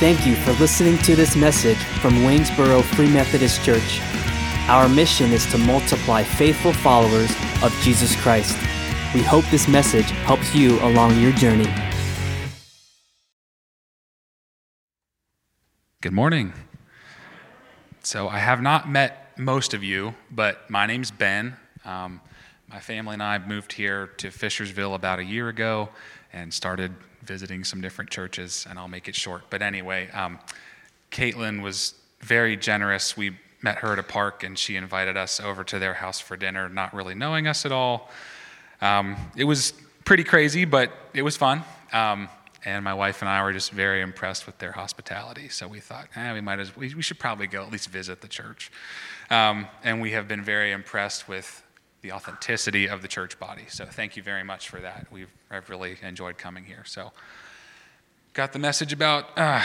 Thank you for listening to this message from Waynesboro Free Methodist Church. Our mission is to multiply faithful followers of Jesus Christ. We hope this message helps you along your journey. Good morning. So, I have not met most of you, but my name's Ben. Um, my family and I moved here to Fishersville about a year ago and started visiting some different churches, and I'll make it short. But anyway, um, Caitlin was very generous. We met her at a park, and she invited us over to their house for dinner, not really knowing us at all. Um, it was pretty crazy, but it was fun. Um, and my wife and I were just very impressed with their hospitality. So we thought, eh, we might as we, we should probably go at least visit the church. Um, and we have been very impressed with the authenticity of the church body. So thank you very much for that. We've I've really enjoyed coming here. So got the message about uh,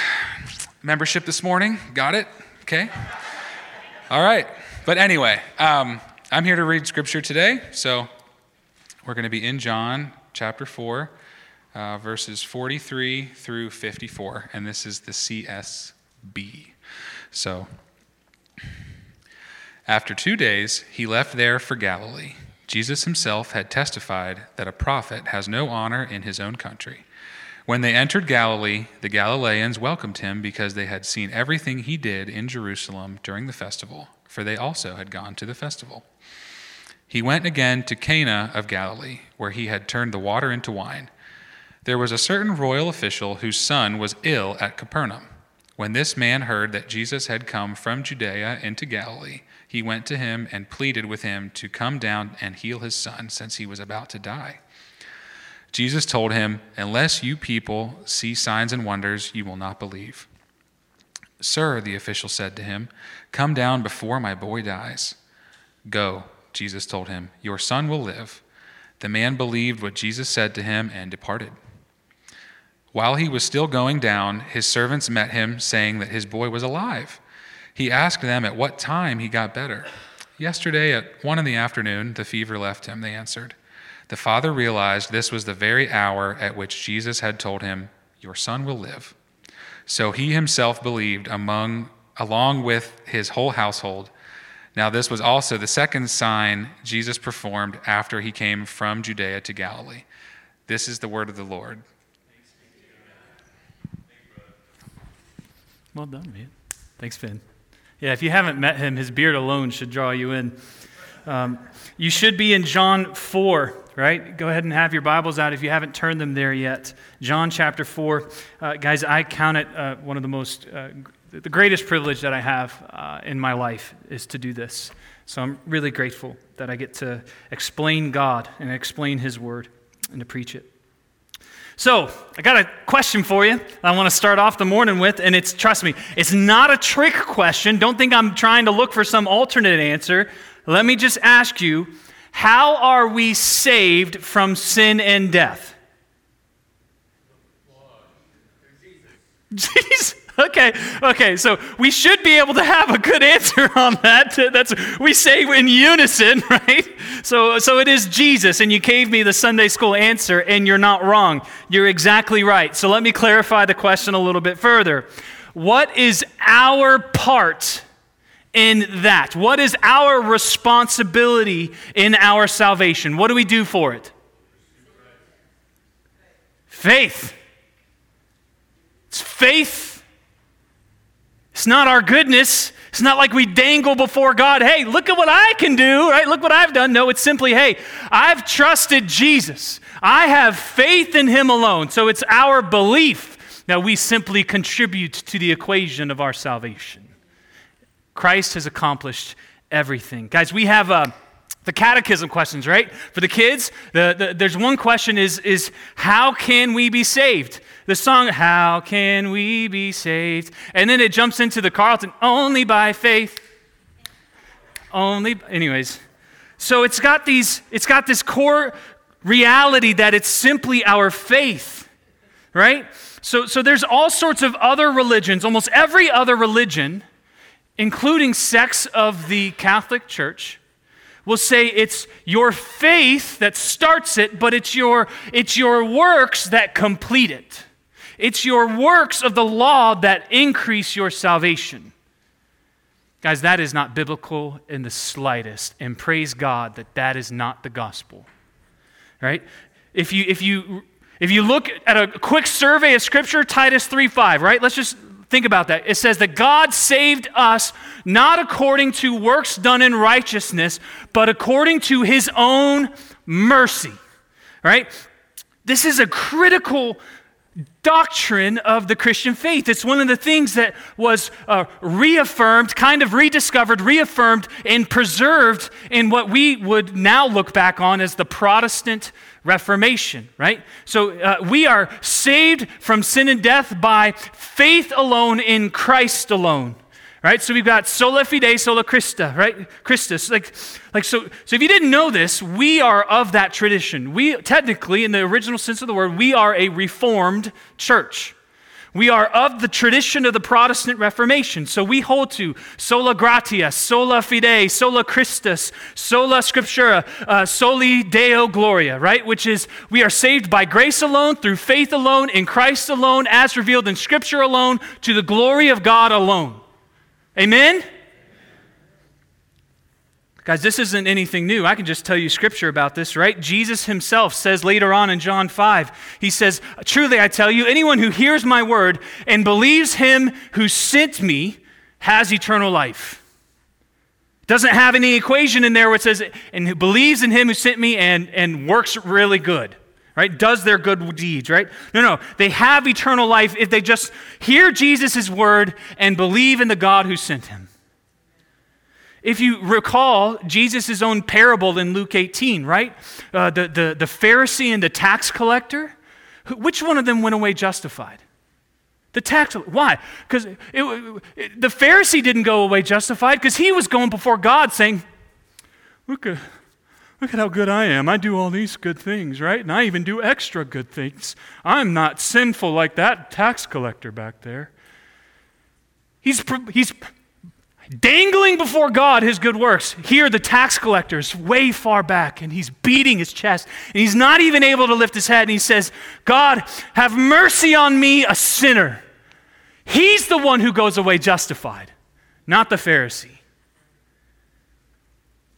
membership this morning. Got it? Okay. All right. But anyway, um, I'm here to read scripture today. So we're going to be in John chapter 4, uh, verses 43 through 54. And this is the CSB. So after two days, he left there for Galilee. Jesus himself had testified that a prophet has no honor in his own country. When they entered Galilee, the Galileans welcomed him because they had seen everything he did in Jerusalem during the festival, for they also had gone to the festival. He went again to Cana of Galilee, where he had turned the water into wine. There was a certain royal official whose son was ill at Capernaum. When this man heard that Jesus had come from Judea into Galilee, he went to him and pleaded with him to come down and heal his son, since he was about to die. Jesus told him, Unless you people see signs and wonders, you will not believe. Sir, the official said to him, Come down before my boy dies. Go, Jesus told him, Your son will live. The man believed what Jesus said to him and departed. While he was still going down, his servants met him, saying that his boy was alive. He asked them at what time he got better. Yesterday at one in the afternoon, the fever left him, they answered. The father realized this was the very hour at which Jesus had told him, Your son will live. So he himself believed among, along with his whole household. Now, this was also the second sign Jesus performed after he came from Judea to Galilee. This is the word of the Lord. Well done, man. Thanks, Finn. Yeah, if you haven't met him, his beard alone should draw you in. Um, you should be in John 4, right? Go ahead and have your Bibles out if you haven't turned them there yet. John chapter 4. Uh, guys, I count it uh, one of the most, uh, the greatest privilege that I have uh, in my life is to do this. So I'm really grateful that I get to explain God and explain His Word and to preach it. So, I got a question for you I want to start off the morning with, and it's, trust me, it's not a trick question. Don't think I'm trying to look for some alternate answer. Let me just ask you how are we saved from sin and death? Jesus. Okay, okay, so we should be able to have a good answer on that. That's we say in unison, right? So so it is Jesus, and you gave me the Sunday school answer, and you're not wrong. You're exactly right. So let me clarify the question a little bit further. What is our part in that? What is our responsibility in our salvation? What do we do for it? Faith. It's faith it's not our goodness. It's not like we dangle before God, hey, look at what I can do, right? Look what I've done. No, it's simply, hey, I've trusted Jesus. I have faith in Him alone. So it's our belief that we simply contribute to the equation of our salvation. Christ has accomplished everything. Guys, we have uh, the catechism questions, right? For the kids, the, the, there's one question is, is how can we be saved? The song, How Can We Be Saved? And then it jumps into the Carlton, Only by Faith. Only, anyways. So it's got these, it's got this core reality that it's simply our faith, right? So, so there's all sorts of other religions, almost every other religion, including sects of the Catholic Church, will say it's your faith that starts it, but it's your, it's your works that complete it. It's your works of the law that increase your salvation. Guys, that is not biblical in the slightest. And praise God that that is not the gospel. Right? If you, if you, if you look at a quick survey of Scripture, Titus 3 5, right? Let's just think about that. It says that God saved us not according to works done in righteousness, but according to his own mercy. Right? This is a critical doctrine of the Christian faith. It's one of the things that was uh, reaffirmed, kind of rediscovered, reaffirmed, and preserved in what we would now look back on as the Protestant Reformation, right? So uh, we are saved from sin and death by faith alone in Christ alone right? So we've got sola fide, sola Christa, right? Christus. Like, like so, so if you didn't know this, we are of that tradition. We technically, in the original sense of the word, we are a reformed church. We are of the tradition of the Protestant Reformation. So we hold to sola gratia, sola fide, sola Christus, sola scriptura, uh, soli deo gloria, right? Which is we are saved by grace alone, through faith alone, in Christ alone, as revealed in Scripture alone, to the glory of God alone. Amen? Guys, this isn't anything new. I can just tell you scripture about this, right? Jesus himself says later on in John 5, he says, Truly I tell you, anyone who hears my word and believes him who sent me has eternal life. Doesn't have any equation in there where it says, and who believes in him who sent me and, and works really good right? Does their good deeds, right? No, no. They have eternal life if they just hear Jesus' word and believe in the God who sent him. If you recall Jesus' own parable in Luke 18, right? Uh, the, the, the Pharisee and the tax collector, which one of them went away justified? The tax, why? Because the Pharisee didn't go away justified because he was going before God saying, Look, at, Look at how good I am. I do all these good things, right? And I even do extra good things. I'm not sinful like that tax collector back there. He's, he's dangling before God his good works. Here, the tax collector's way far back, and he's beating his chest, and he's not even able to lift his head, and he says, God, have mercy on me, a sinner. He's the one who goes away justified, not the Pharisee.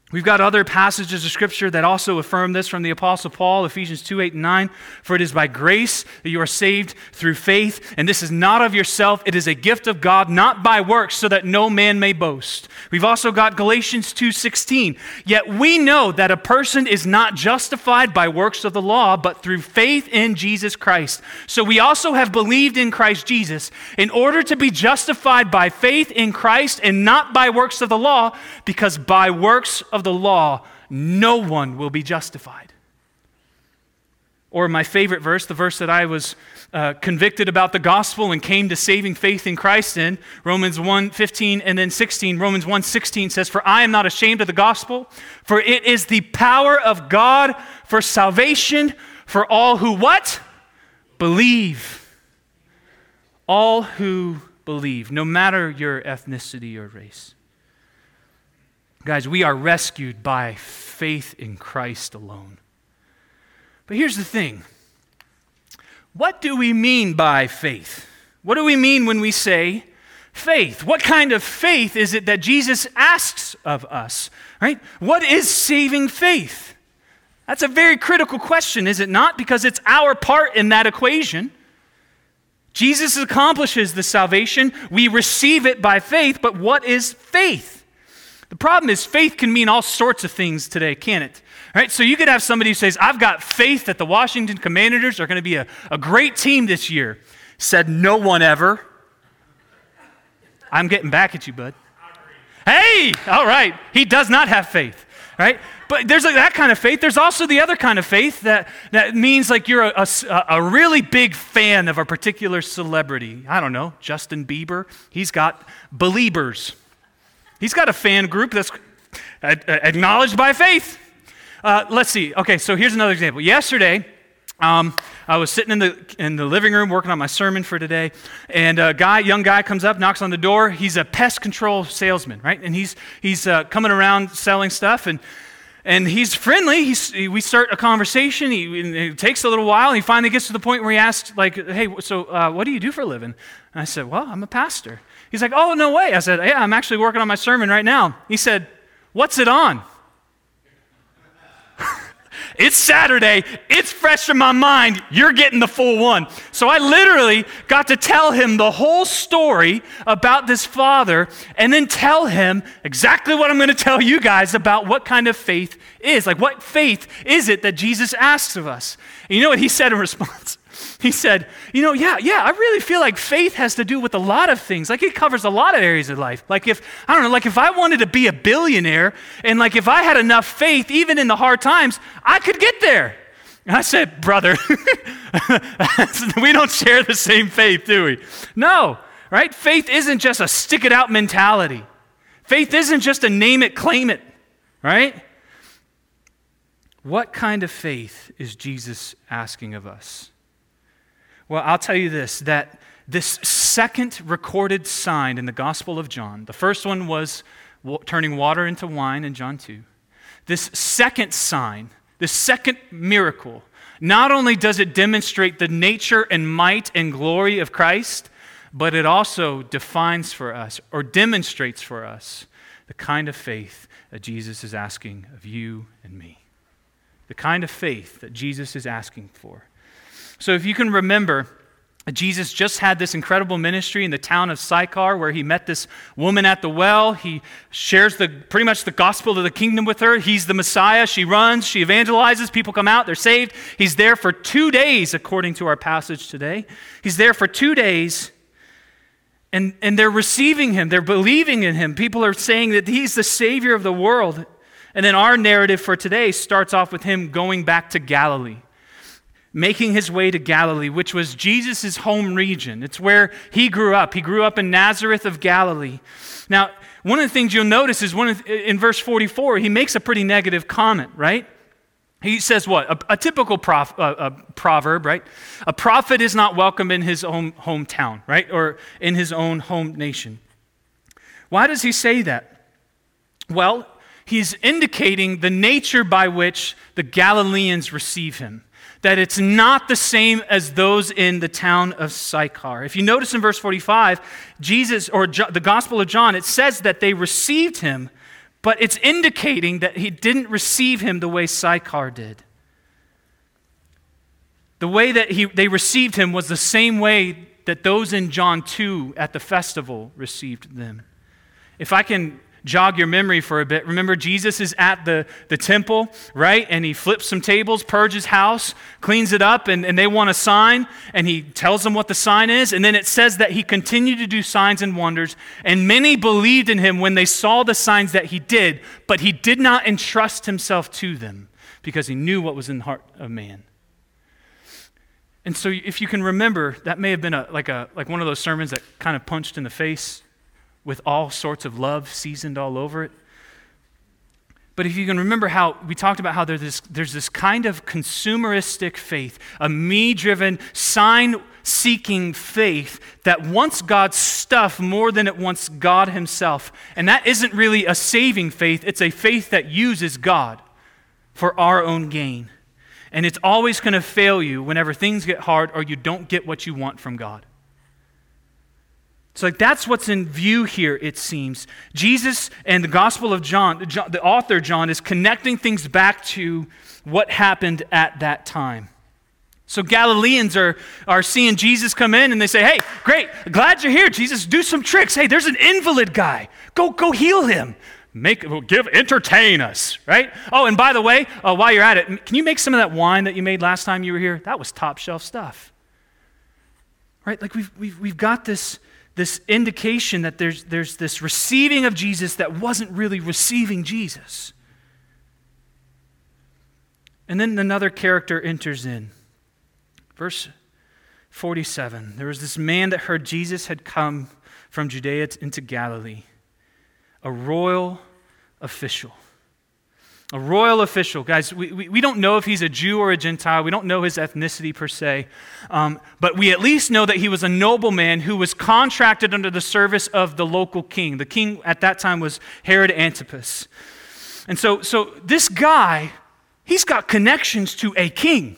We've got other passages of Scripture that also affirm this from the Apostle Paul, Ephesians 2 8 and 9. For it is by grace that you are saved through faith, and this is not of yourself, it is a gift of God, not by works, so that no man may boast. We've also got Galatians 2 16. Yet we know that a person is not justified by works of the law, but through faith in Jesus Christ. So we also have believed in Christ Jesus in order to be justified by faith in Christ and not by works of the law, because by works of the law, no one will be justified. Or my favorite verse, the verse that I was uh, convicted about the gospel and came to saving faith in Christ in, Romans 1 15 and then 16. Romans 1 16 says, For I am not ashamed of the gospel, for it is the power of God for salvation for all who what? Believe. All who believe, no matter your ethnicity or race. Guys, we are rescued by faith in Christ alone. But here's the thing what do we mean by faith? What do we mean when we say faith? What kind of faith is it that Jesus asks of us? Right? What is saving faith? That's a very critical question, is it not? Because it's our part in that equation. Jesus accomplishes the salvation. We receive it by faith, but what is faith? The problem is, faith can mean all sorts of things today, can it? Right? So you could have somebody who says, I've got faith that the Washington Commanders are going to be a, a great team this year. Said no one ever. I'm getting back at you, bud. Hey, all right. He does not have faith, right? But there's like that kind of faith. There's also the other kind of faith that, that means like you're a, a, a really big fan of a particular celebrity. I don't know, Justin Bieber. He's got believers He's got a fan group that's acknowledged by faith. Uh, let's see. Okay, so here's another example. Yesterday, um, I was sitting in the, in the living room working on my sermon for today, and a guy, young guy comes up, knocks on the door. He's a pest control salesman, right? And he's, he's uh, coming around selling stuff, and, and he's friendly. He's, we start a conversation. He, it takes a little while. He finally gets to the point where he asks, like, hey, so uh, what do you do for a living? And I said, well, I'm a pastor. He's like, oh, no way. I said, yeah, I'm actually working on my sermon right now. He said, what's it on? It's Saturday. It's fresh in my mind. You're getting the full one. So I literally got to tell him the whole story about this father and then tell him exactly what I'm going to tell you guys about what kind of faith is. Like, what faith is it that Jesus asks of us? And you know what he said in response? He said, You know, yeah, yeah, I really feel like faith has to do with a lot of things. Like it covers a lot of areas of life. Like if, I don't know, like if I wanted to be a billionaire and like if I had enough faith, even in the hard times, I could get there. And I said, Brother, we don't share the same faith, do we? No, right? Faith isn't just a stick it out mentality. Faith isn't just a name it, claim it, right? What kind of faith is Jesus asking of us? Well, I'll tell you this that this second recorded sign in the Gospel of John, the first one was turning water into wine in John 2. This second sign, this second miracle, not only does it demonstrate the nature and might and glory of Christ, but it also defines for us or demonstrates for us the kind of faith that Jesus is asking of you and me. The kind of faith that Jesus is asking for. So, if you can remember, Jesus just had this incredible ministry in the town of Sychar where he met this woman at the well. He shares the, pretty much the gospel of the kingdom with her. He's the Messiah. She runs, she evangelizes, people come out, they're saved. He's there for two days, according to our passage today. He's there for two days, and, and they're receiving him, they're believing in him. People are saying that he's the Savior of the world. And then our narrative for today starts off with him going back to Galilee making his way to Galilee, which was Jesus' home region. It's where he grew up. He grew up in Nazareth of Galilee. Now, one of the things you'll notice is one in verse 44, he makes a pretty negative comment, right? He says what? A, a typical prof, uh, a proverb, right? A prophet is not welcome in his own hometown, right? Or in his own home nation. Why does he say that? Well, he's indicating the nature by which the Galileans receive him that it's not the same as those in the town of Sychar. If you notice in verse 45, Jesus, or the Gospel of John, it says that they received him, but it's indicating that he didn't receive him the way Sychar did. The way that he, they received him was the same way that those in John 2 at the festival received them. If I can jog your memory for a bit, remember Jesus is at the, the temple, right? And he flips some tables, purges house, cleans it up, and, and they want a sign, and he tells them what the sign is. And then it says that he continued to do signs and wonders, and many believed in him when they saw the signs that he did, but he did not entrust himself to them because he knew what was in the heart of man. And so, if you can remember, that may have been a, like, a, like one of those sermons that kind of punched in the face with all sorts of love seasoned all over it. But if you can remember how we talked about how there's this, there's this kind of consumeristic faith, a me driven, sign seeking faith that wants God's stuff more than it wants God Himself. And that isn't really a saving faith, it's a faith that uses God for our own gain. And it's always going to fail you whenever things get hard or you don't get what you want from God. So, like, that's what's in view here, it seems. Jesus and the Gospel of John, the author John, is connecting things back to what happened at that time. So, Galileans are, are seeing Jesus come in and they say, Hey, great, glad you're here. Jesus, do some tricks. Hey, there's an invalid guy. Go, go heal him. Make, give, entertain us, right? Oh, and by the way, uh, while you're at it, can you make some of that wine that you made last time you were here? That was top shelf stuff, right? Like we've, we've, we've got this, this indication that there's, there's this receiving of Jesus that wasn't really receiving Jesus. And then another character enters in. Verse 47 There was this man that heard Jesus had come from Judea into Galilee, a royal official a royal official. Guys, we, we, we, don't know if he's a Jew or a Gentile. We don't know his ethnicity per se. Um, but we at least know that he was a nobleman who was contracted under the service of the local king. The king at that time was Herod Antipas. And so, so this guy, he's got connections to a king.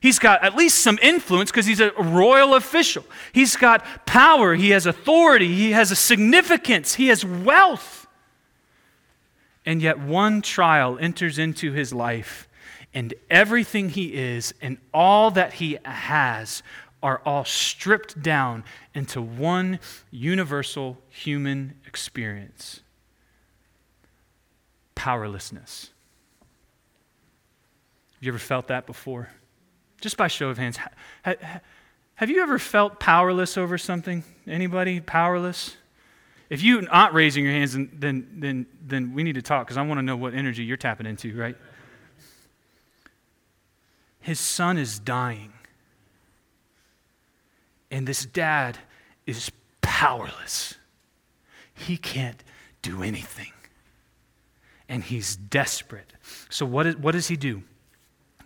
He's got at least some influence because he's a royal official. He's got power. He has authority. He has a significance. He has wealth. And yet, one trial enters into his life, and everything he is and all that he has are all stripped down into one universal human experience powerlessness. Have you ever felt that before? Just by show of hands. Have you ever felt powerless over something? Anybody powerless? If you're not raising your hands, then, then, then we need to talk because I want to know what energy you're tapping into, right? His son is dying. And this dad is powerless. He can't do anything. And he's desperate. So, what, is, what does he do?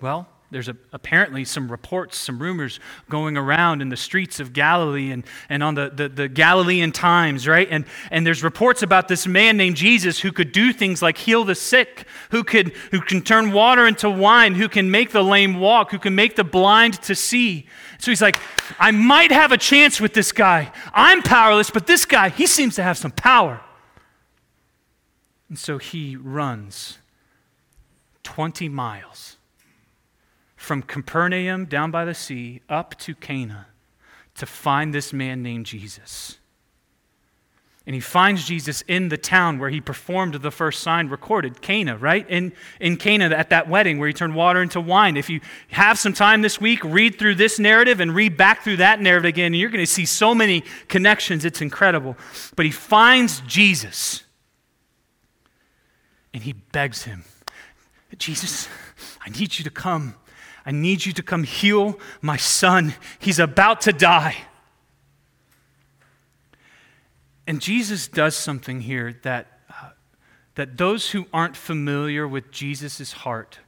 Well, there's a, apparently some reports, some rumors going around in the streets of Galilee and, and on the, the, the, Galilean Times, right? And, and there's reports about this man named Jesus who could do things like heal the sick, who, could, who can turn water into wine, who can make the lame walk, who can make the blind to see. So he's like, I might have a chance with this guy. I'm powerless, but this guy, he seems to have some power. And so he runs 20 miles from Capernaum down by the sea up to Cana to find this man named Jesus. And he finds Jesus in the town where he performed the first sign recorded, Cana, right? In, in Cana at that wedding where he turned water into wine. If you have some time this week, read through this narrative and read back through that narrative again, and you're going to see so many connections. It's incredible. But he finds Jesus and he begs him, Jesus, I need you to come I need you to come heal my son. He's about to die. And Jesus does something here that, uh, that those who aren't familiar with Jesus' heart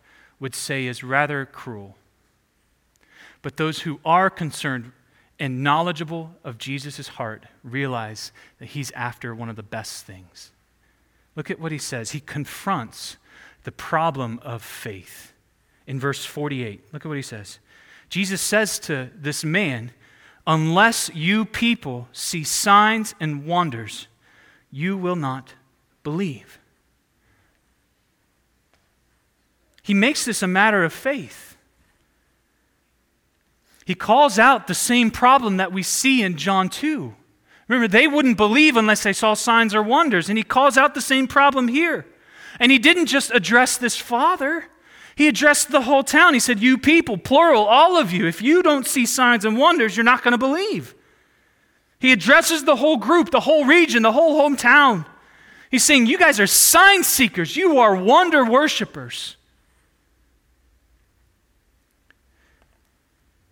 would say is rather cruel. But those who are concerned and knowledgeable of Jesus' heart realize that he's after one of the best things. Look at what he says. He confronts the problem of faith in verse 48. Look at what he says. Jesus says to this man, Unless you people see signs and wonders, you will not believe. He makes this a matter of faith. He calls out the same problem that we see in John 2. Remember, they wouldn't believe unless they saw signs or wonders. And he calls out the same problem here. And he didn't just address this father, he addressed the whole town. He said, You people, plural, all of you, if you don't see signs and wonders, you're not going to believe. He addresses the whole group, the whole region, the whole hometown. He's saying, You guys are sign seekers, you are wonder worshipers.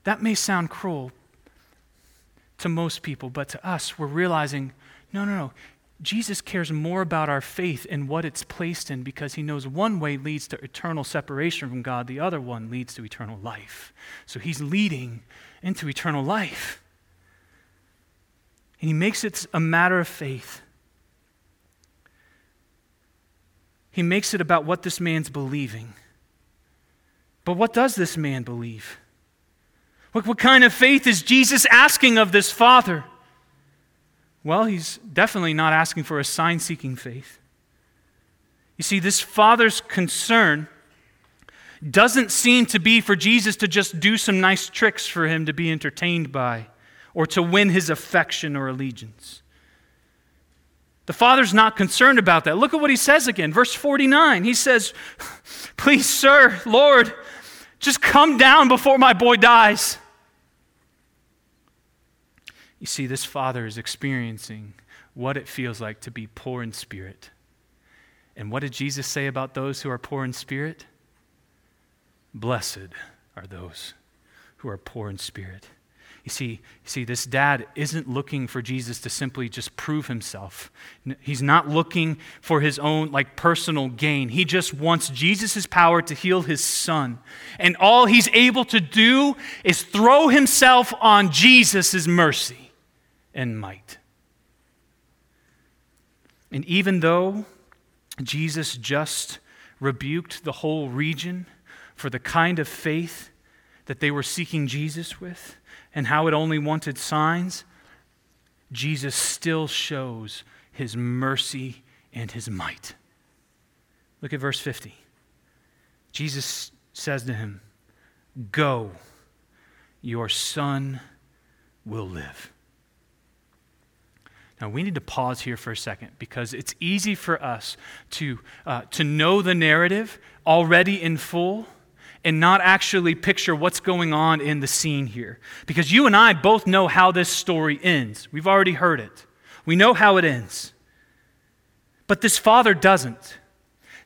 That may sound cruel to most people, but to us, we're realizing no, no, no. Jesus cares more about our faith and what it's placed in because he knows one way leads to eternal separation from God, the other one leads to eternal life. So he's leading into eternal life. And he makes it a matter of faith. He makes it about what this man's believing. But what does this man believe? What, what kind of faith is Jesus asking of this father? Well, he's definitely not asking for a sign seeking faith. You see, this father's concern doesn't seem to be for Jesus to just do some nice tricks for him to be entertained by or to win his affection or allegiance. The father's not concerned about that. Look at what he says again. Verse 49. He says, Please, sir, Lord, just come down before my boy dies. You see, this father is experiencing what it feels like to be poor in spirit. And what did Jesus say about those who are poor in spirit? Blessed are those who are poor in spirit. You see, you see, this dad isn't looking for Jesus to simply just prove himself. He's not looking for his own like personal gain. He just wants Jesus' power to heal his son. And all he's able to do is throw himself on Jesus' mercy and might. And even though Jesus just rebuked the whole region for the kind of faith that they were seeking Jesus with and how it only wanted signs, Jesus still shows his mercy and his might. Look at verse 50. Jesus says to him, Go, your son will live. Now, we need to pause here for a second because it's easy for us to, uh, to know the narrative already in full and not actually picture what's going on in the scene here. Because you and I both know how this story ends. We've already heard it, we know how it ends. But this father doesn't.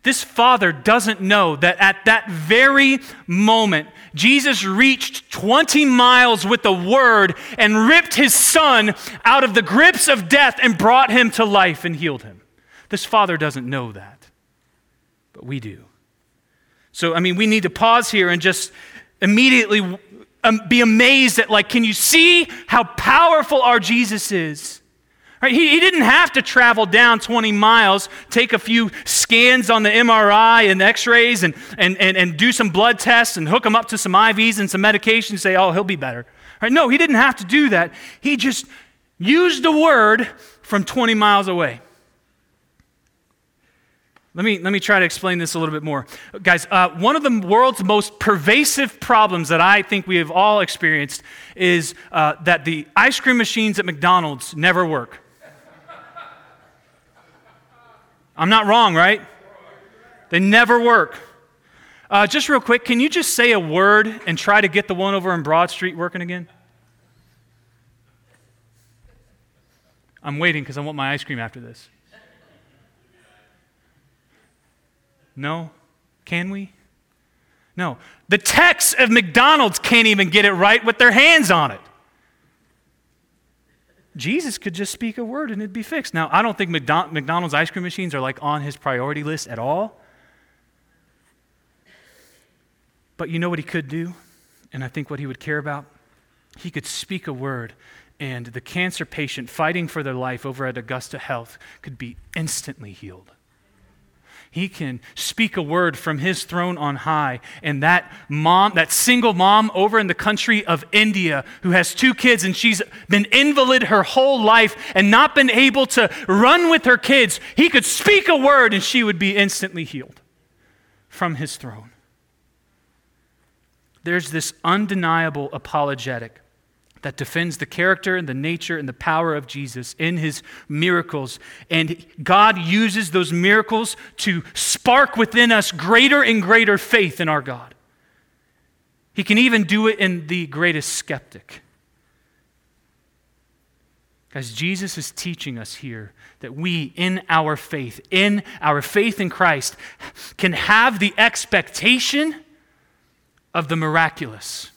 This father doesn't know that at that very moment, Jesus reached 20 miles with the word and ripped his son out of the grips of death and brought him to life and healed him. This father doesn't know that, but we do. So, I mean, we need to pause here and just immediately um, be amazed at, like, can you see how powerful our Jesus is? Right? He, he didn't have to travel down 20 miles, take a few scans on the MRI and x rays, and, and, and, and do some blood tests and hook him up to some IVs and some medication and say, oh, he'll be better. Right? No, he didn't have to do that. He just used the word from 20 miles away. Let me, let me try to explain this a little bit more. Guys, uh, one of the world's most pervasive problems that I think we have all experienced is uh, that the ice cream machines at McDonald's never work. I'm not wrong, right? They never work. Uh, just real quick, can you just say a word and try to get the one over on Broad Street working again? I'm waiting because I want my ice cream after this. No? Can we? No. The techs of McDonald's can't even get it right with their hands on it. Jesus could just speak a word and it'd be fixed. Now, I don't think McDonald's ice cream machines are like on his priority list at all. But you know what he could do? And I think what he would care about? He could speak a word, and the cancer patient fighting for their life over at Augusta Health could be instantly healed. He can speak a word from his throne on high. And that mom, that single mom over in the country of India who has two kids and she's been invalid her whole life and not been able to run with her kids, he could speak a word and she would be instantly healed from his throne. There's this undeniable apologetic that defends the character and the nature and the power of Jesus in his miracles. And God uses those miracles to spark within us greater and greater faith in our God. He can even do it in the greatest skeptic. Guys, Jesus is teaching us here that we, in our faith, in our faith in Christ, can have the expectation of the miraculous.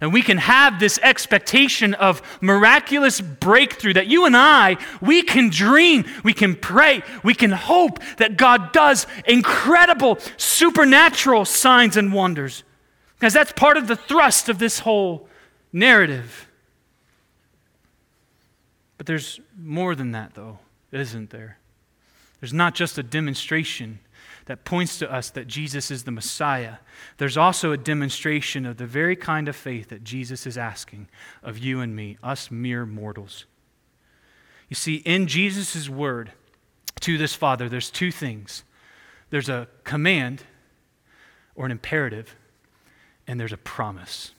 And we can have this expectation of miraculous breakthrough that you and I, we can dream, we can pray, we can hope that God does incredible supernatural signs and wonders. Because that's part of the thrust of this whole narrative. But there's more than that, though, isn't there? There's not just a demonstration that points to us that Jesus is the Messiah, there's also a demonstration of the very kind of faith that Jesus is asking of you and me, us mere mortals. You see, in Jesus' word to this Father, there's two things there's a command or an imperative, and there's a promise.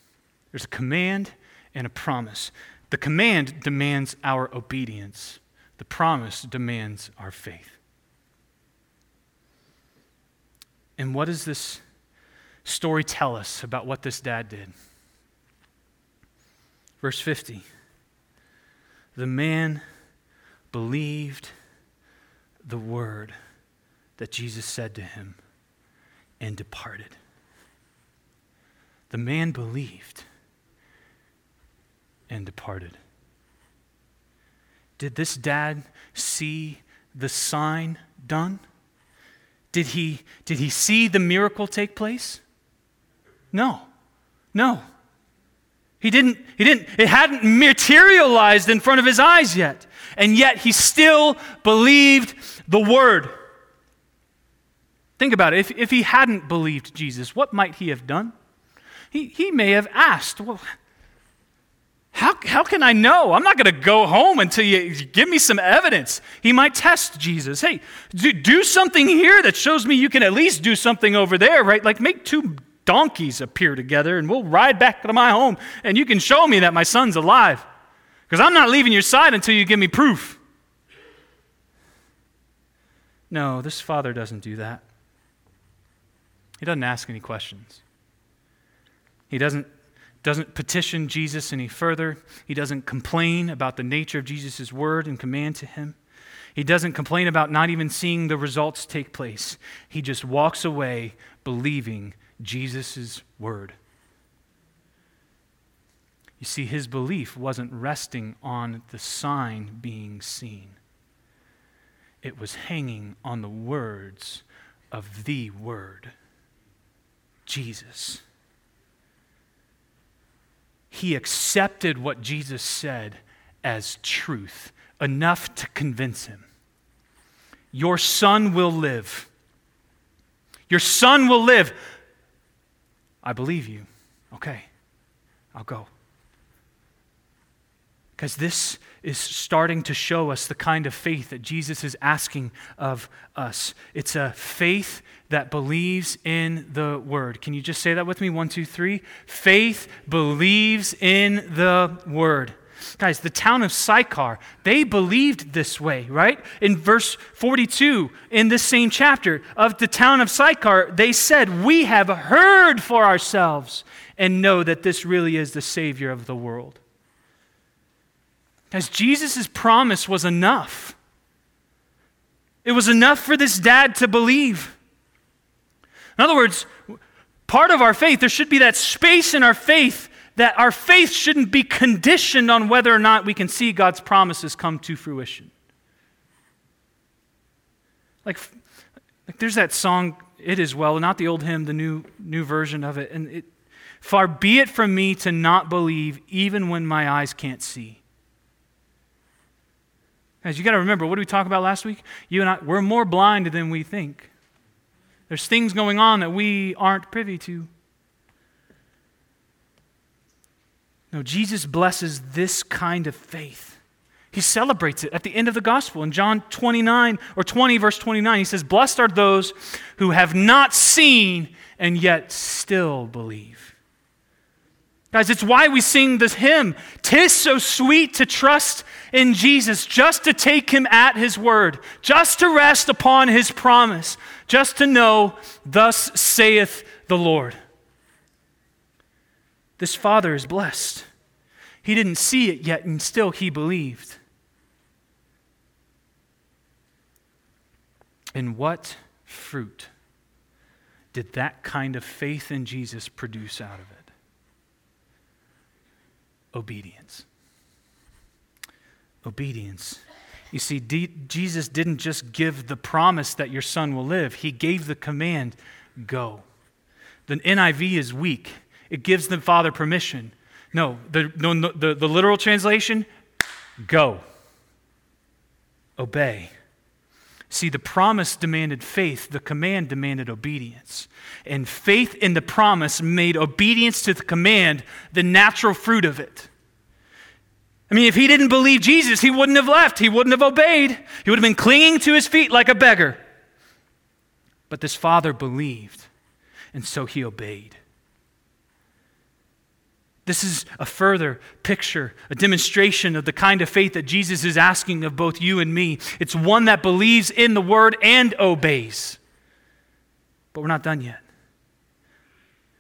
There's a command and a promise. The command demands our obedience, the promise demands our faith. And what does this story tell us about what this dad did? Verse 50 The man believed the word that Jesus said to him and departed. The man believed and departed. Did this dad see the sign done? Did he, did he see the miracle take place? No. No. He didn't, he didn't, it hadn't materialized in front of his eyes yet. And yet he still believed the word. Think about it. If, if he hadn't believed Jesus, what might he have done? He, he may have asked, Well, how, how can I know? I'm not going to go home until you give me some evidence. He might test Jesus. Hey, do, do something here that shows me you can at least do something over there, right? Like make two donkeys appear together and we'll ride back to my home and you can show me that my son's alive. Because I'm not leaving your side until you give me proof. No, this father doesn't do that. He doesn't ask any questions. He doesn't, doesn't petition Jesus any further. He doesn't complain about the nature of Jesus' word and command to him. He doesn't complain about not even seeing the results take place. He just walks away believing Jesus' word. You see, his belief wasn't resting on the sign being seen, it was hanging on the words of the Word, Jesus. He accepted what Jesus said as truth, enough to convince him. Your son will live. Your son will live. I believe you. Okay, I'll go. Because this is starting to show us the kind of faith that Jesus is asking of us. It's a faith that believes in the word. Can you just say that with me? One, two, three. Faith believes in the word. Guys, the town of Sychar, they believed this way, right? In verse 42 in this same chapter of the town of Sychar, they said, We have heard for ourselves and know that this really is the Savior of the world. Guys, Jesus' promise was enough. It was enough for this dad to believe. In other words, part of our faith, there should be that space in our faith that our faith shouldn't be conditioned on whether or not we can see God's promises come to fruition. Like, like there's that song, It Is Well, not the old hymn, the new, new version of it. And it, far be it from me to not believe even when my eyes can't see. Guys, you got to remember, what did we talk about last week? You and I, we're more blind than we think. There's things going on that we aren't privy to. No, Jesus blesses this kind of faith. He celebrates it at the end of the gospel. In John 29 or 20, verse 29, he says, Blessed are those who have not seen and yet still believe. Guys, it's why we sing this hymn. Tis so sweet to trust in Jesus, just to take him at his word, just to rest upon his promise, just to know, Thus saith the Lord. This father is blessed. He didn't see it yet, and still he believed. And what fruit did that kind of faith in Jesus produce out of it? obedience. Obedience. You see, D- Jesus didn't just give the promise that your son will live, he gave the command go. The NIV is weak, it gives the father permission. No, the, no, the, the literal translation go, obey. See, the promise demanded faith, the command demanded obedience. And faith in the promise made obedience to the command the natural fruit of it. I mean, if he didn't believe Jesus, he wouldn't have left, he wouldn't have obeyed, he would have been clinging to his feet like a beggar. But this father believed, and so he obeyed. This is a further picture, a demonstration of the kind of faith that Jesus is asking of both you and me. It's one that believes in the word and obeys. But we're not done yet.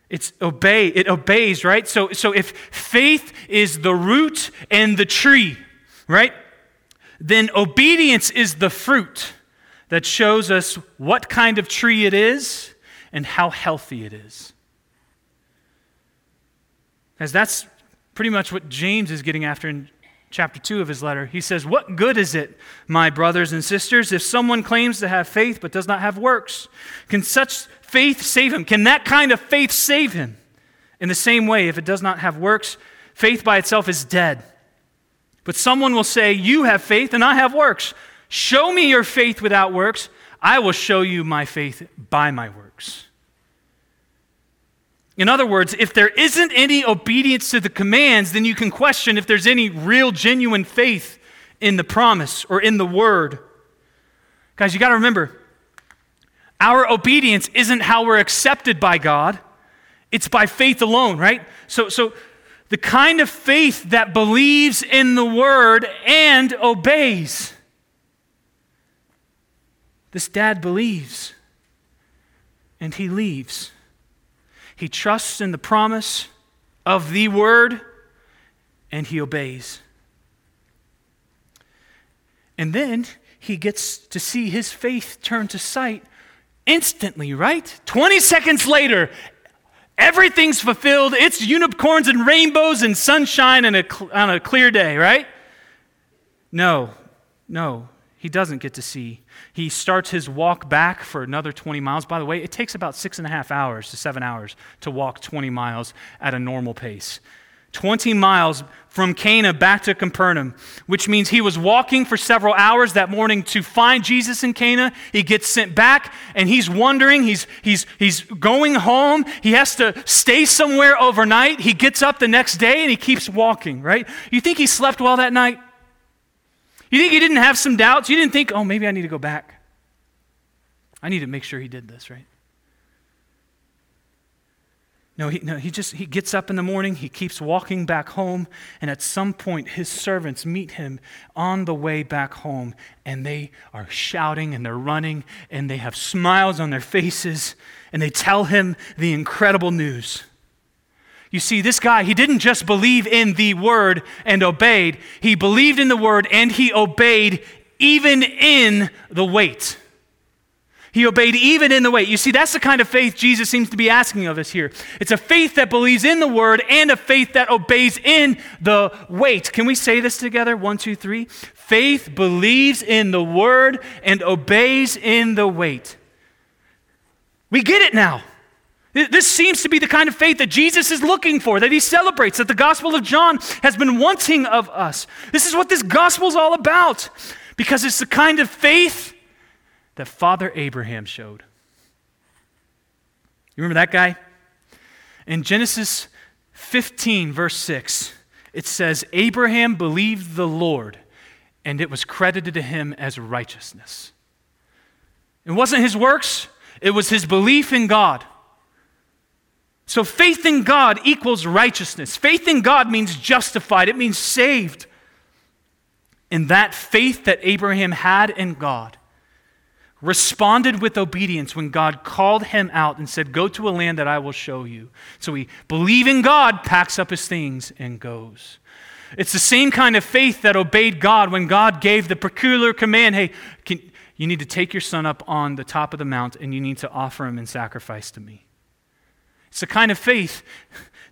It's obey, it obeys, right? So, so if faith is the root and the tree, right? Then obedience is the fruit that shows us what kind of tree it is and how healthy it is. As that's pretty much what James is getting after in chapter 2 of his letter. He says, What good is it, my brothers and sisters, if someone claims to have faith but does not have works? Can such faith save him? Can that kind of faith save him? In the same way, if it does not have works, faith by itself is dead. But someone will say, You have faith and I have works. Show me your faith without works. I will show you my faith by my works. In other words, if there isn't any obedience to the commands, then you can question if there's any real, genuine faith in the promise or in the word. Guys, you got to remember, our obedience isn't how we're accepted by God, it's by faith alone, right? So, so the kind of faith that believes in the word and obeys. This dad believes and he leaves. He trusts in the promise of the word and he obeys. And then he gets to see his faith turn to sight instantly, right? 20 seconds later, everything's fulfilled. It's unicorns and rainbows and sunshine and a, on a clear day, right? No, no, he doesn't get to see he starts his walk back for another 20 miles. By the way, it takes about six and a half hours to seven hours to walk 20 miles at a normal pace. 20 miles from Cana back to Capernaum, which means he was walking for several hours that morning to find Jesus in Cana. He gets sent back and he's wondering, he's, he's, he's going home. He has to stay somewhere overnight. He gets up the next day and he keeps walking, right? You think he slept well that night? You think he didn't have some doubts? You didn't think, oh, maybe I need to go back. I need to make sure he did this, right? No, he, no, he just he gets up in the morning, he keeps walking back home, and at some point his servants meet him on the way back home, and they are shouting and they're running and they have smiles on their faces, and they tell him the incredible news. You see, this guy, he didn't just believe in the word and obeyed, he believed in the word and he obeyed even in the wait. He obeyed even in the wait. You see, that's the kind of faith Jesus seems to be asking of us here. It's a faith that believes in the word and a faith that obeys in the wait. Can we say this together? One, two, three. Faith believes in the word and obeys in the wait. We get it now. This seems to be the kind of faith that Jesus is looking for, that he celebrates, that the Gospel of John has been wanting of us. This is what this gospel is all about, because it's the kind of faith that Father Abraham showed. You remember that guy? In Genesis 15, verse 6, it says, Abraham believed the Lord, and it was credited to him as righteousness. It wasn't his works, it was his belief in God. So faith in God equals righteousness. Faith in God means justified, it means saved. And that faith that Abraham had in God responded with obedience when God called him out and said, Go to a land that I will show you. So he, believing God, packs up his things and goes. It's the same kind of faith that obeyed God when God gave the peculiar command hey, can, you need to take your son up on the top of the mount and you need to offer him in sacrifice to me. It's the kind of faith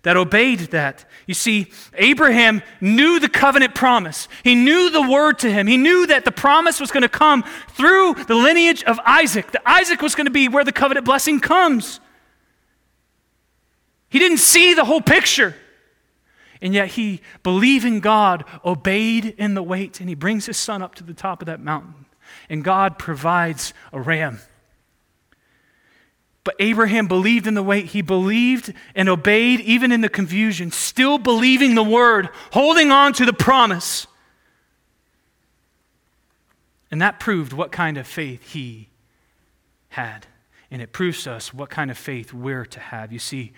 that obeyed that. You see, Abraham knew the covenant promise. He knew the word to him. He knew that the promise was going to come through the lineage of Isaac, that Isaac was going to be where the covenant blessing comes. He didn't see the whole picture. And yet he, believing God, obeyed in the wait, and he brings his son up to the top of that mountain. And God provides a ram. But Abraham believed in the way He believed and obeyed even in the confusion, still believing the word, holding on to the promise. And that proved what kind of faith he had. And it proves to us what kind of faith we're to have. You see,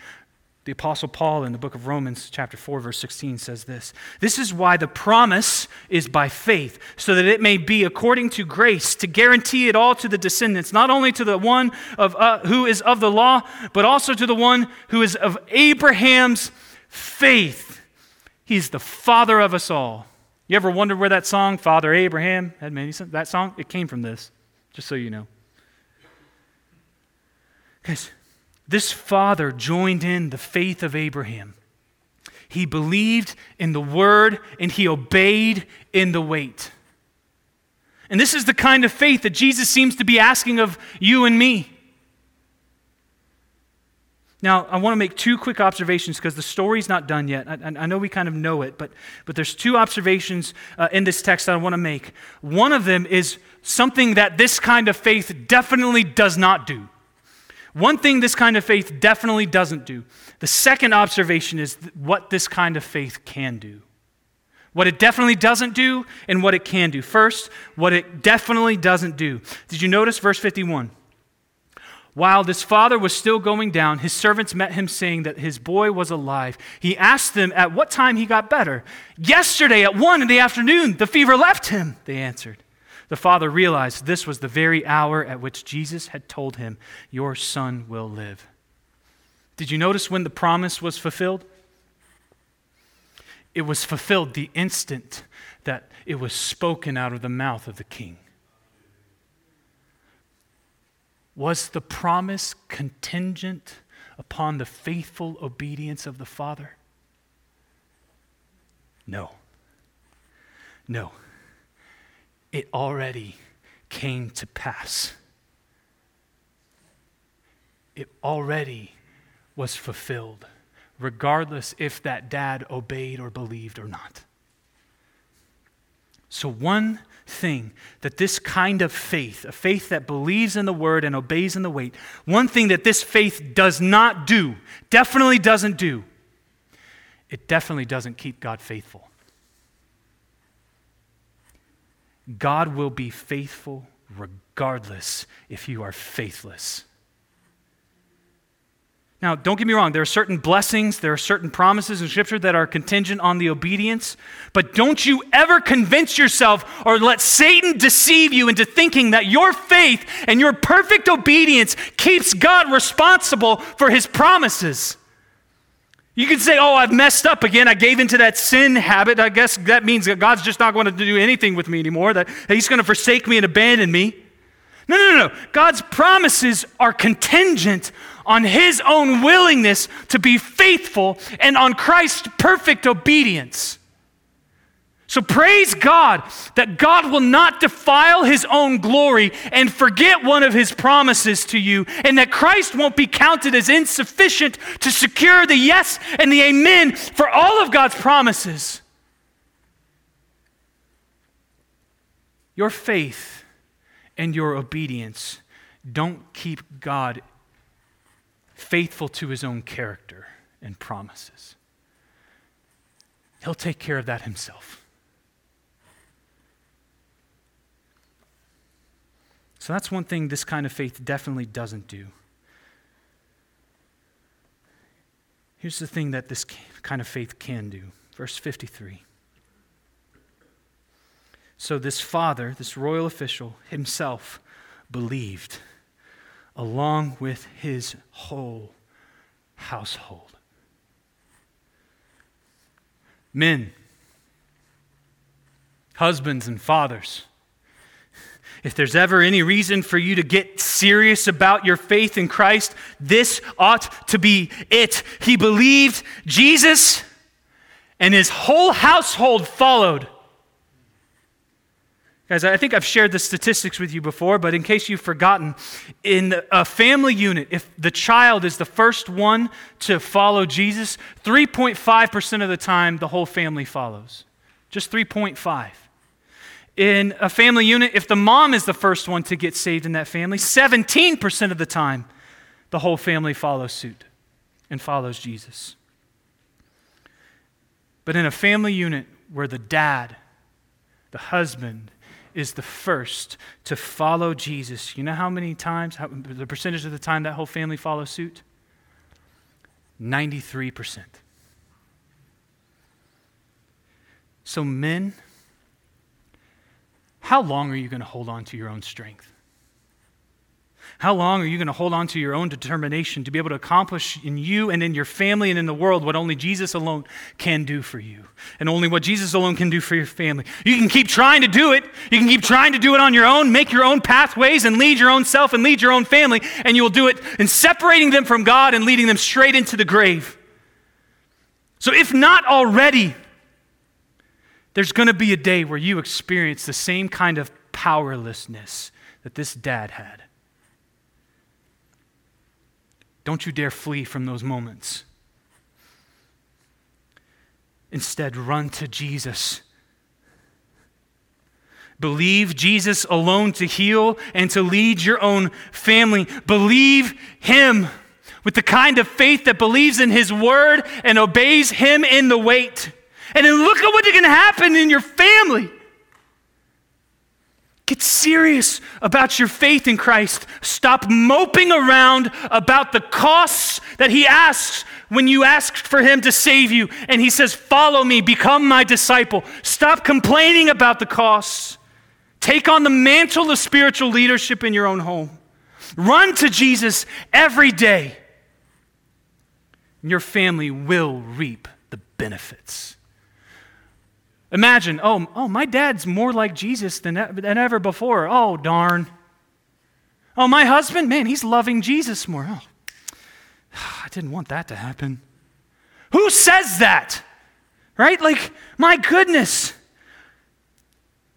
the Apostle Paul in the book of Romans, chapter 4, verse 16, says this This is why the promise is by faith, so that it may be according to grace, to guarantee it all to the descendants, not only to the one of, uh, who is of the law, but also to the one who is of Abraham's faith. He's the father of us all. You ever wondered where that song, Father Abraham, had many that song? It came from this, just so you know. Guys, this father joined in the faith of Abraham. He believed in the word and he obeyed in the wait. And this is the kind of faith that Jesus seems to be asking of you and me. Now, I want to make two quick observations because the story's not done yet. I, I, know we kind of know it, but, but there's two observations uh, in this text that I want to make. One of them is something that this kind of faith definitely does not do. One thing this kind of faith definitely doesn't do. The second observation is what this kind of faith can do. What it definitely doesn't do and what it can do. First, what it definitely doesn't do. Did you notice verse 51? While this father was still going down, his servants met him saying that his boy was alive. He asked them at what time he got better. Yesterday at one in the afternoon, the fever left him, they answered. The father realized this was the very hour at which Jesus had told him, Your son will live. Did you notice when the promise was fulfilled? It was fulfilled the instant that it was spoken out of the mouth of the king. Was the promise contingent upon the faithful obedience of the Father? No. No. It already came to pass. It already was fulfilled, regardless if that dad obeyed or believed or not. So, one thing that this kind of faith, a faith that believes in the word and obeys in the wait, one thing that this faith does not do, definitely doesn't do, it definitely doesn't keep God faithful. God will be faithful regardless if you are faithless. Now, don't get me wrong, there are certain blessings, there are certain promises in Scripture that are contingent on the obedience, but don't you ever convince yourself or let Satan deceive you into thinking that your faith and your perfect obedience keeps God responsible for his promises. You can say, Oh, I've messed up again. I gave into that sin habit. I guess that means that God's just not going to do anything with me anymore, that He's going to forsake me and abandon me. No, no, no, no. God's promises are contingent on his own willingness to be faithful and on Christ's perfect obedience. So praise God that God will not defile his own glory and forget one of his promises to you, and that Christ won't be counted as insufficient to secure the yes and the amen for all of God's promises. Your faith and your obedience don't keep God faithful to his own character and promises. He'll take care of that himself. So that's one thing this kind of faith definitely doesn't do. Here's the thing that this kind of faith can do. Verse 53. So, this father, this royal official, himself believed along with his whole household. Men, husbands, and fathers, if there's ever any reason for you to get serious about your faith in Christ, this ought to be it. He believed Jesus, and his whole household followed. Guys, I think I've shared the statistics with you before, but in case you've forgotten, in a family unit, if the child is the first one to follow Jesus, 3.5% of the time the whole family follows. Just 3.5. In a family unit, if the mom is the first one to get saved in that family, 17% of the time the whole family follows suit and follows Jesus. But in a family unit where the dad, the husband, is the first to follow Jesus. You know how many times, how, the percentage of the time that whole family follows suit? 93%. So, men, how long are you going to hold on to your own strength? How long are you going to hold on to your own determination to be able to accomplish in you and in your family and in the world what only Jesus alone can do for you and only what Jesus alone can do for your family? You can keep trying to do it. You can keep trying to do it on your own, make your own pathways and lead your own self and lead your own family, and you will do it in separating them from God and leading them straight into the grave. So, if not already, there's going to be a day where you experience the same kind of powerlessness that this dad had. Don't you dare flee from those moments. Instead, run to Jesus. Believe Jesus alone to heal and to lead your own family. Believe Him with the kind of faith that believes in His word and obeys Him in the wait. And then look at what's going to happen in your family. Get serious about your faith in Christ. Stop moping around about the costs that He asks when you ask for Him to save you. And He says, Follow me, become my disciple. Stop complaining about the costs. Take on the mantle of spiritual leadership in your own home. Run to Jesus every day. And your family will reap the benefits. Imagine, oh, oh, my dad's more like Jesus than, than ever before. Oh, darn. Oh, my husband, man, he's loving Jesus more. Oh, I didn't want that to happen. Who says that? Right? Like, my goodness.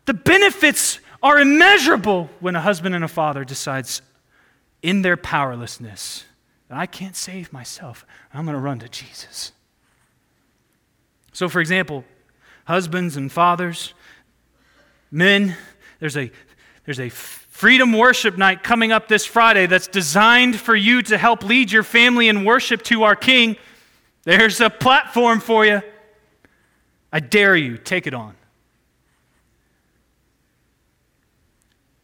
The benefits are immeasurable when a husband and a father decides in their powerlessness that I can't save myself. I'm going to run to Jesus. So, for example, husbands and fathers, men, there's a, there's a freedom worship night coming up this Friday that's designed for you to help lead your family in worship to our King. There's a platform for you. I dare you, take it on.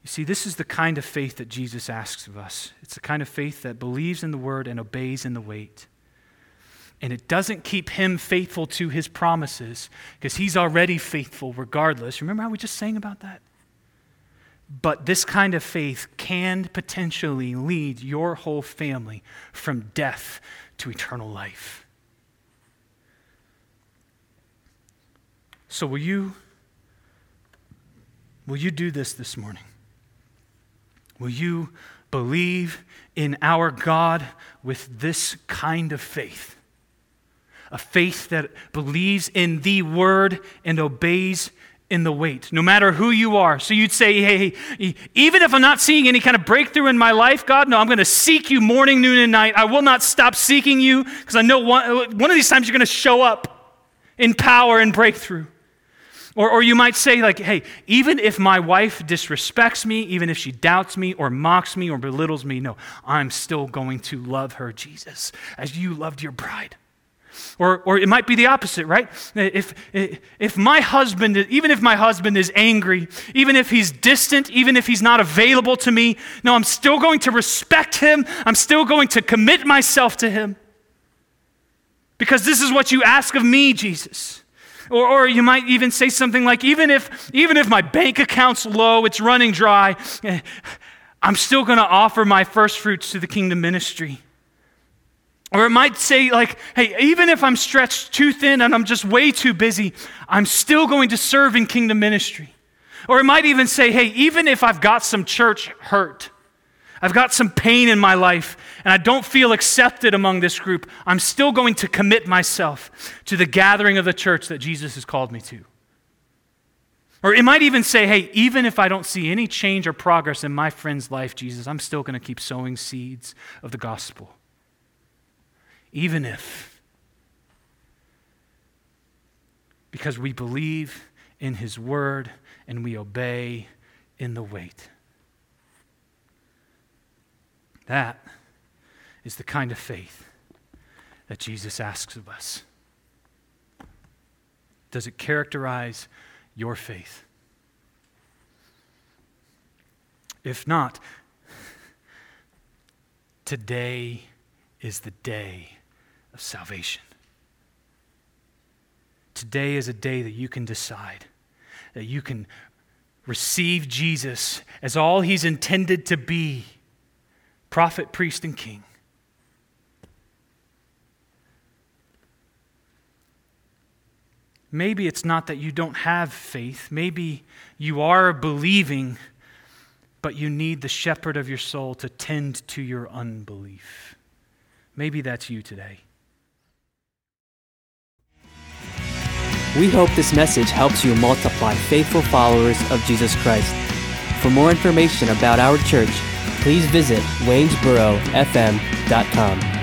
You see, this is the kind of faith that Jesus asks of us. It's the kind of faith that believes in the word and obeys in the wait and it doesn't keep him faithful to his promises because he's already faithful regardless. Remember how we just sang about that? But this kind of faith can potentially lead your whole family from death to eternal life. So will you will you do this this morning? Will you believe in our God with this kind of faith? A faith that believes in the word and obeys in the wait, no matter who you are. So you'd say, hey, hey, even if I'm not seeing any kind of breakthrough in my life, God, no, I'm going to seek you morning, noon, and night. I will not stop seeking you because I know one, one of these times you're going to show up in power and breakthrough. Or, or you might say, like, hey, even if my wife disrespects me, even if she doubts me or mocks me or belittles me, no, I'm still going to love her, Jesus, as you loved your bride. Or, or it might be the opposite, right? If, if my husband, even if my husband is angry, even if he's distant, even if he's not available to me, no, I'm still going to respect him. I'm still going to commit myself to him. Because this is what you ask of me, Jesus. Or, or you might even say something like, even if, even if my bank account's low, it's running dry, eh, I'm still going to offer my first fruits to the kingdom ministry. Or it might say, like, hey, even if I'm stretched too thin and I'm just way too busy, I'm still going to serve in kingdom ministry. Or it might even say, hey, even if I've got some church hurt, I've got some pain in my life, and I don't feel accepted among this group, I'm still going to commit myself to the gathering of the church that Jesus has called me to. Or it might even say, hey, even if I don't see any change or progress in my friend's life, Jesus, I'm still going to keep sowing seeds of the gospel even if. Because we believe in His Word and we obey in the wait. That is the kind of faith that Jesus asks of us. Does it characterize your faith? If not, today is the day of salvation. Today is a day that you can decide, that you can receive Jesus as all he's intended to be prophet, priest, and king. Maybe it's not that you don't have faith. Maybe you are believing, but you need the shepherd of your soul to tend to your unbelief. Maybe that's you today. We hope this message helps you multiply faithful followers of Jesus Christ. For more information about our church, please visit waynesborofm.com.